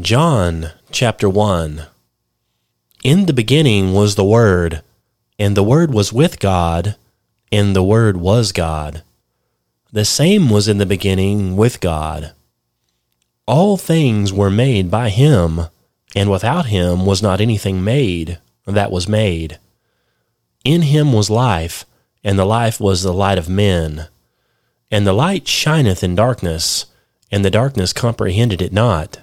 John chapter 1 In the beginning was the Word, and the Word was with God, and the Word was God. The same was in the beginning with God. All things were made by him, and without him was not anything made that was made. In him was life, and the life was the light of men. And the light shineth in darkness, and the darkness comprehended it not.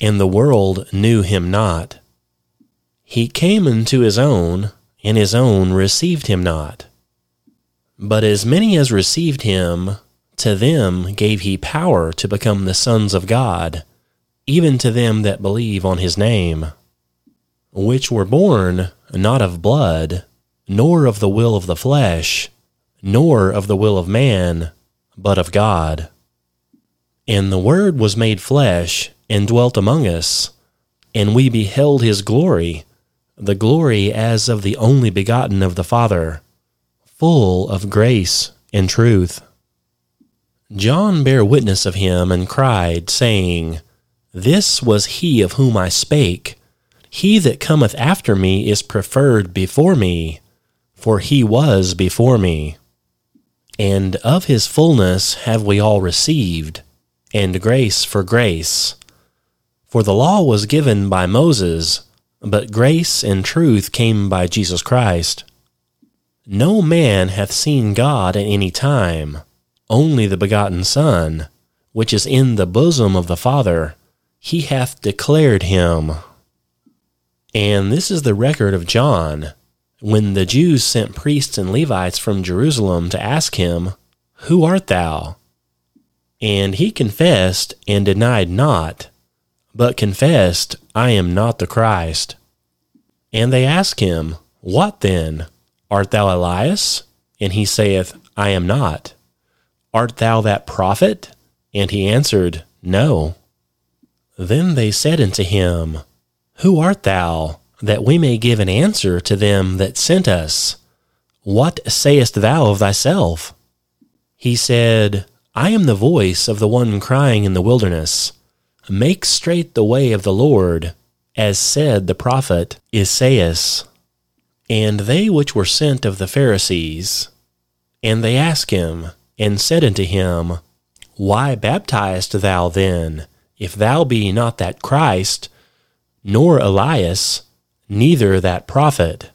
and the world knew him not. He came unto his own, and his own received him not. But as many as received him, to them gave he power to become the sons of God, even to them that believe on his name, which were born not of blood, nor of the will of the flesh, nor of the will of man, but of God. And the Word was made flesh and dwelt among us, and we beheld his glory, the glory as of the only begotten of the Father, full of grace and truth. John bare witness of him and cried, saying, This was he of whom I spake. He that cometh after me is preferred before me, for he was before me. And of his fullness have we all received, and grace for grace. For the law was given by Moses, but grace and truth came by Jesus Christ. No man hath seen God at any time, only the begotten Son, which is in the bosom of the Father, he hath declared him. And this is the record of John, when the Jews sent priests and Levites from Jerusalem to ask him, Who art thou? And he confessed and denied not but confessed, I am not the Christ. And they ask him, What then? Art thou Elias? And he saith, I am not. Art thou that prophet? And he answered, No. Then they said unto him, Who art thou, that we may give an answer to them that sent us? What sayest thou of thyself? He said, I am the voice of the one crying in the wilderness Make straight the way of the Lord, as said the prophet Esaias. And they which were sent of the Pharisees, and they asked him, and said unto him, Why baptizest thou then, if thou be not that Christ, nor Elias, neither that prophet?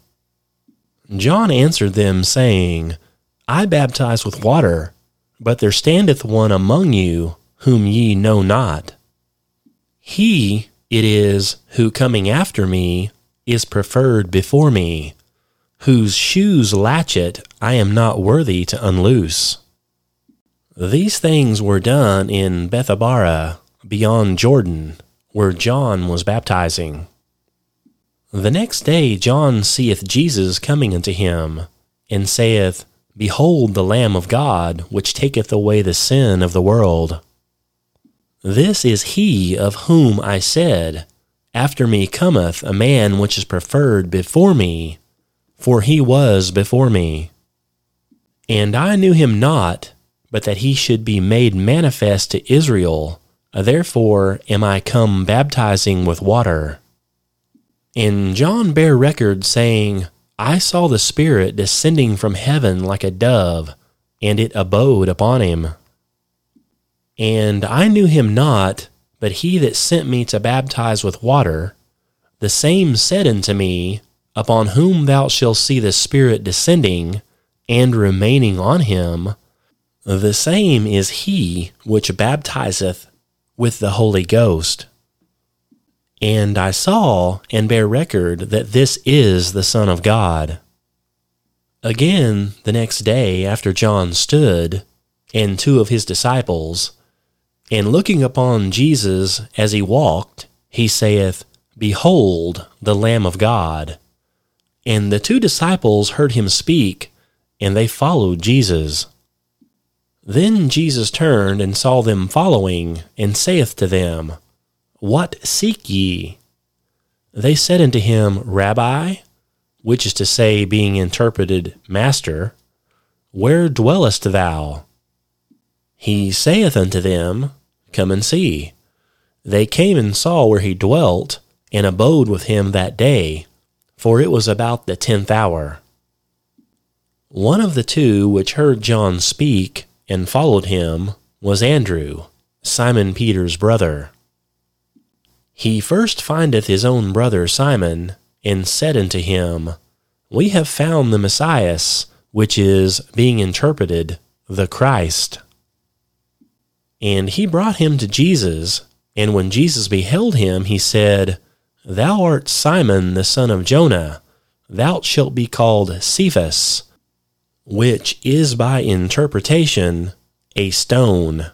John answered them, saying, I baptize with water, but there standeth one among you whom ye know not he it is who coming after me is preferred before me, whose shoes latchet I am not worthy to unloose. These things were done in Bethabara, beyond Jordan, where John was baptizing. The next day John seeth Jesus coming unto him, and saith, Behold the Lamb of God, which taketh away the sin of the world. This is he of whom I said, After me cometh a man which is preferred before me, for he was before me. And I knew him not, but that he should be made manifest to Israel. Therefore am I come baptizing with water. And John bare record, saying, I saw the Spirit descending from heaven like a dove, and it abode upon him and I knew him not, but he that sent me to baptize with water, the same said unto me, Upon whom thou shalt see the Spirit descending and remaining on him, the same is he which baptizeth with the Holy Ghost. And I saw and bear record that this is the Son of God. Again, the next day after John stood, and two of his disciples, and looking upon Jesus as he walked, he saith, Behold the Lamb of God. And the two disciples heard him speak, and they followed Jesus. Then Jesus turned and saw them following, and saith to them, What seek ye? They said unto him, Rabbi, which is to say, being interpreted, Master, where dwellest thou? He saith unto them, Come and see. They came and saw where he dwelt, and abode with him that day, for it was about the tenth hour. One of the two which heard John speak and followed him was Andrew, Simon Peter's brother. He first findeth his own brother Simon, and said unto him, We have found the Messiah, which is, being interpreted, the Christ. And he brought him to Jesus, and when Jesus beheld him, he said, Thou art Simon the son of Jona, thou shalt be called Cephas, which is by interpretation a stone.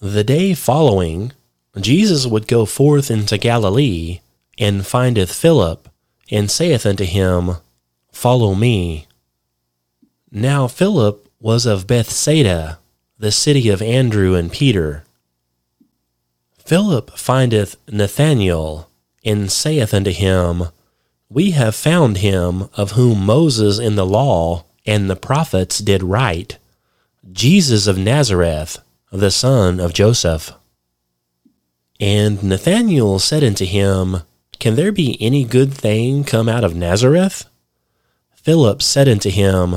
The day following, Jesus would go forth into Galilee, and findeth Philip, and saith unto him, Follow me. Now Philip was of Bethsaida, the city of Andrew and Peter. Philip findeth Nathanael, and saith unto him, We have found him of whom Moses in the law and the prophets did write, Jesus of Nazareth, the son of Joseph. And Nathanael said unto him, Can there be any good thing come out of Nazareth? Philip said unto him,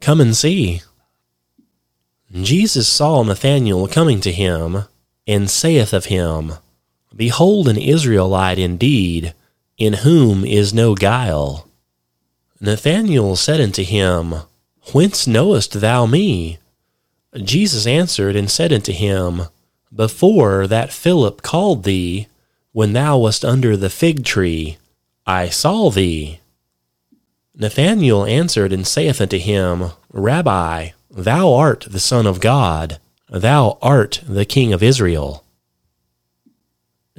Come and see. Jesus saw Nathanael coming to him, and saith of him, Behold an Israelite indeed, in whom is no guile. Nathanael said unto him, Whence knowest thou me? Jesus answered and said unto him, Before that Philip called thee, when thou wast under the fig tree, I saw thee. Nathanael answered and saith unto him, Rabbi, Thou art the Son of God, thou art the King of Israel.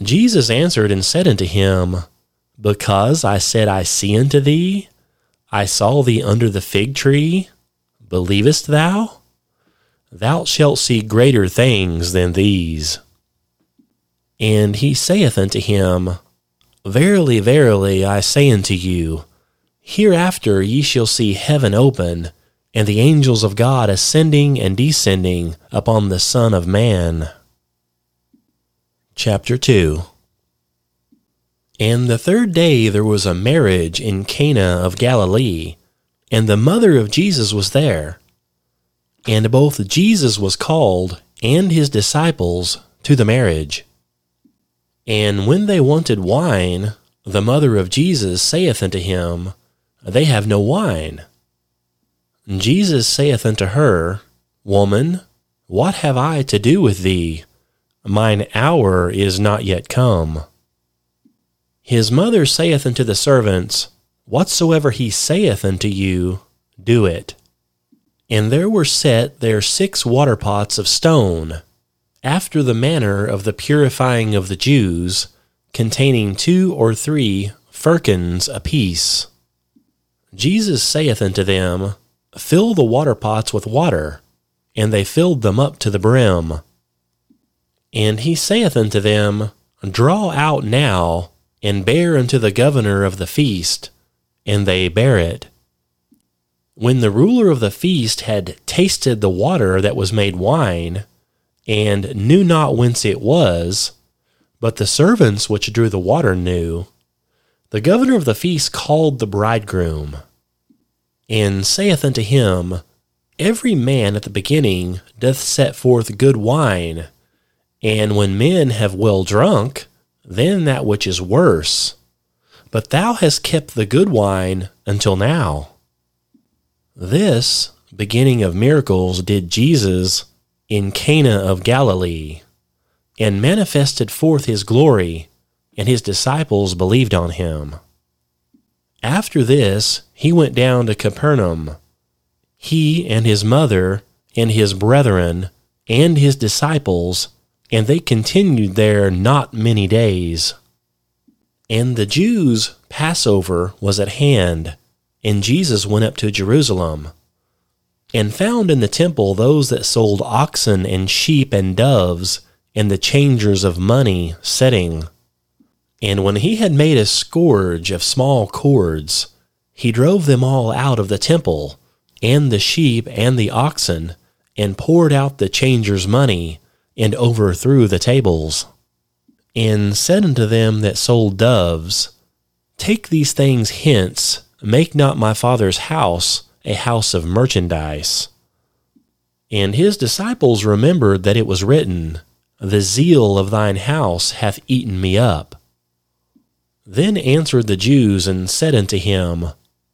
Jesus answered and said unto him, Because I said I see unto thee, I saw thee under the fig tree, believest thou? Thou shalt see greater things than these. And he saith unto him, Verily, verily, I say unto you, hereafter ye shall see heaven open, and the angels of God ascending and descending upon the Son of Man. Chapter 2 And the third day there was a marriage in Cana of Galilee, and the mother of Jesus was there. And both Jesus was called and his disciples to the marriage. And when they wanted wine, the mother of Jesus saith unto him, They have no wine. Jesus saith unto her, Woman, what have I to do with thee? Mine hour is not yet come. His mother saith unto the servants, Whatsoever he saith unto you, do it. And there were set there six water pots of stone, after the manner of the purifying of the Jews, containing two or three firkins apiece. Jesus saith unto them, Fill the water pots with water. And they filled them up to the brim. And he saith unto them, Draw out now, and bear unto the governor of the feast. And they bare it. When the ruler of the feast had tasted the water that was made wine, and knew not whence it was, but the servants which drew the water knew, the governor of the feast called the bridegroom and saith unto him, Every man at the beginning doth set forth good wine, and when men have well drunk, then that which is worse. But thou hast kept the good wine until now. This beginning of miracles did Jesus in Cana of Galilee, and manifested forth his glory, and his disciples believed on him. After this, he went down to Capernaum, he and his mother and his brethren and his disciples and they continued there not many days. And the Jews' Passover was at hand, and Jesus went up to Jerusalem, and found in the temple those that sold oxen and sheep and doves, and the changers of money sitting. And when he had made a scourge of small cords, he drove them all out of the temple, and the sheep and the oxen, and poured out the changers' money, and overthrew the tables. And said unto them that sold doves, Take these things hence, make not my father's house a house of merchandise. And his disciples remembered that it was written, The zeal of thine house hath eaten me up. Then answered the Jews and said unto him,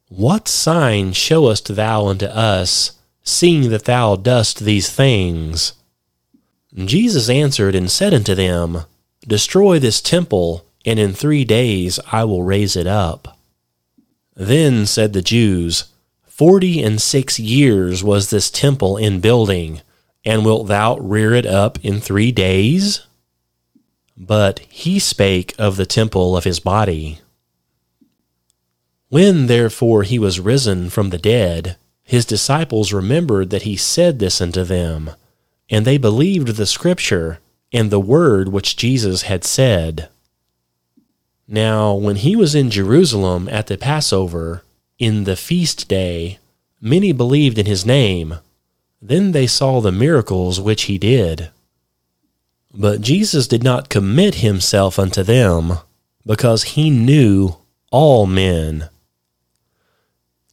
What sign showest thou unto us, seeing that thou dost these things? Jesus answered and said unto them, Destroy this temple, and in three days I will raise it up. Then said the Jews, Forty and six years was this temple in building, and wilt thou rear it up in three days? But he spake of the temple of his body. When therefore he was risen from the dead, his disciples remembered that he said this unto them, and they believed the scripture and the word which Jesus had said. Now, when he was in Jerusalem at the Passover, in the feast day, many believed in his name. Then they saw the miracles which he did. But Jesus did not commit himself unto them, because he knew all men,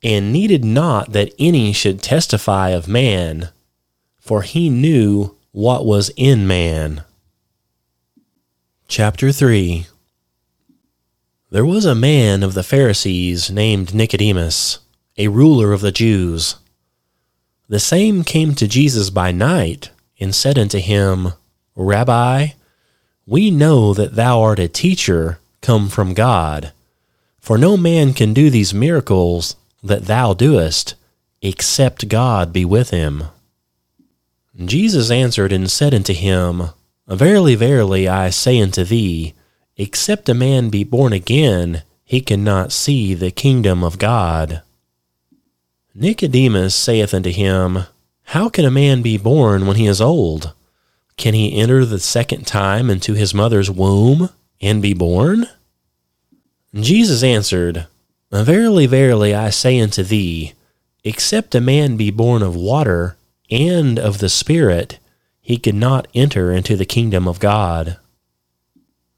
and needed not that any should testify of man, for he knew what was in man. Chapter 3 There was a man of the Pharisees named Nicodemus, a ruler of the Jews. The same came to Jesus by night, and said unto him, Rabbi, we know that thou art a teacher come from God, for no man can do these miracles that thou doest, except God be with him. Jesus answered and said unto him, Verily, verily, I say unto thee, except a man be born again, he cannot see the kingdom of God. Nicodemus saith unto him, How can a man be born when he is old? Can he enter the second time into his mother's womb and be born? Jesus answered, Verily, verily, I say unto thee, except a man be born of water and of the Spirit, he could not enter into the kingdom of God.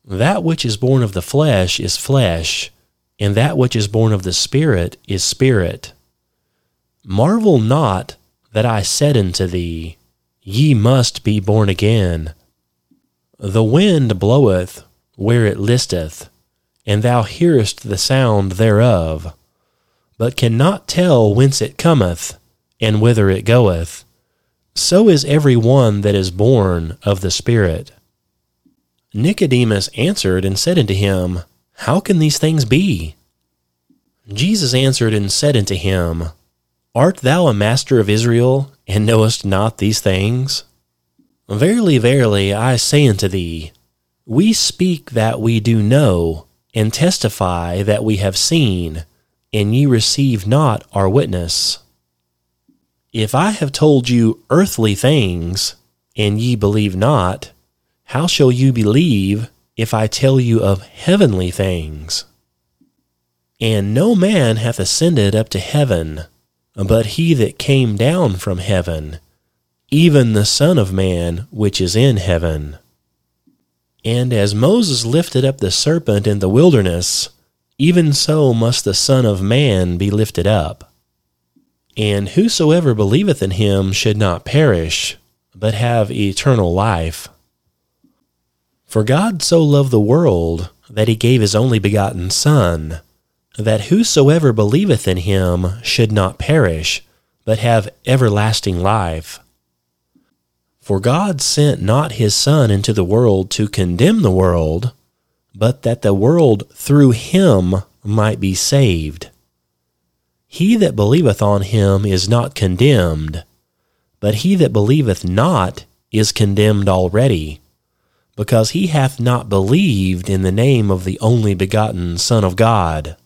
That which is born of the flesh is flesh, and that which is born of the Spirit is spirit. Marvel not that I said unto thee, Ye must be born again. The wind bloweth where it listeth, and thou hearest the sound thereof, but cannot tell whence it cometh, and whither it goeth. So is every one that is born of the Spirit. Nicodemus answered and said unto him, How can these things be? Jesus answered and said unto him, Art thou a master of Israel, and knowest not these things? Verily, verily, I say unto thee, we speak that we do know, and testify that we have seen, and ye receive not our witness. If I have told you earthly things, and ye believe not, how shall you believe if I tell you of heavenly things? And no man hath ascended up to heaven but he that came down from heaven, even the Son of Man which is in heaven. And as Moses lifted up the serpent in the wilderness, even so must the Son of Man be lifted up. And whosoever believeth in him should not perish, but have eternal life. For God so loved the world that he gave his only begotten Son that whosoever believeth in him should not perish, but have everlasting life. For God sent not his Son into the world to condemn the world, but that the world through him might be saved. He that believeth on him is not condemned, but he that believeth not is condemned already, because he hath not believed in the name of the only begotten Son of God.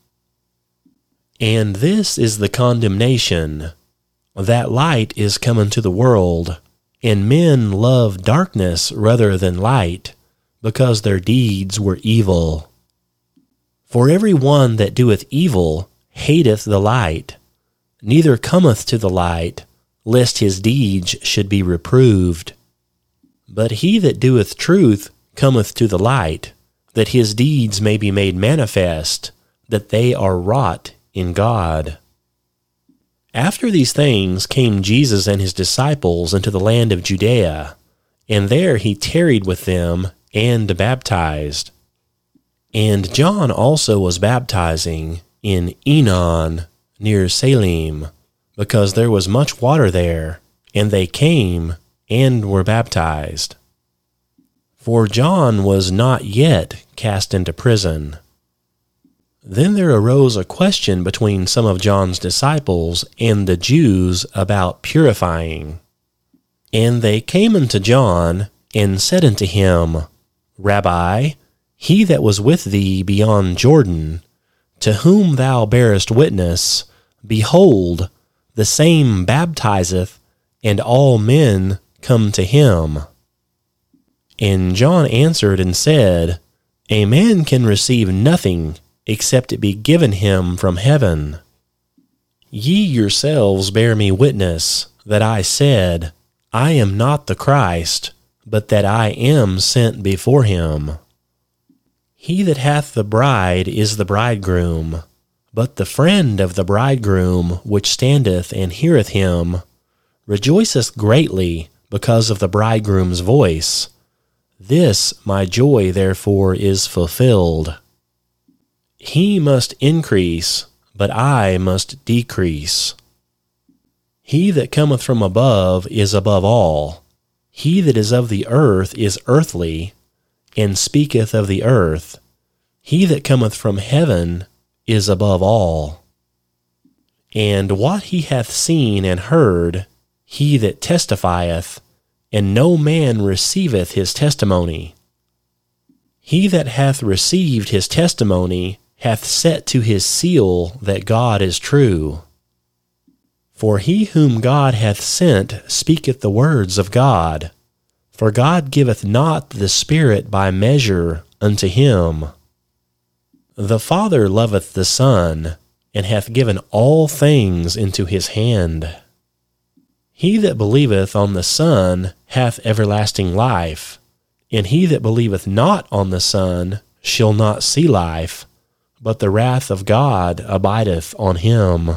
And this is the condemnation that light is come into the world, and men love darkness rather than light, because their deeds were evil. For every one that doeth evil hateth the light, neither cometh to the light, lest his deeds should be reproved. But he that doeth truth cometh to the light, that his deeds may be made manifest, that they are wrought in God. After these things came Jesus and his disciples into the land of Judea, and there he tarried with them and baptized. And John also was baptizing in Aenon near Salim, because there was much water there, and they came and were baptized. For John was not yet cast into prison. Then there arose a question between some of John's disciples and the Jews about purifying. And they came unto John and said unto him, Rabbi, he that was with thee beyond Jordan, to whom thou bearest witness, behold, the same baptizeth, and all men come to him. And John answered and said, A man can receive nothing except it be given him from heaven. Ye yourselves bear me witness that I said, I am not the Christ, but that I am sent before him. He that hath the bride is the bridegroom, but the friend of the bridegroom, which standeth and heareth him, rejoiceth greatly because of the bridegroom's voice. This my joy therefore is fulfilled. He must increase, but I must decrease. He that cometh from above is above all. He that is of the earth is earthly, and speaketh of the earth. He that cometh from heaven is above all. And what he hath seen and heard, he that testifieth, and no man receiveth his testimony. He that hath received his testimony hath set to his seal that God is true. For he whom God hath sent speaketh the words of God. For God giveth not the Spirit by measure unto him. The Father loveth the Son, and hath given all things into his hand. He that believeth on the Son hath everlasting life, and he that believeth not on the Son shall not see life, but the wrath of God abideth on him.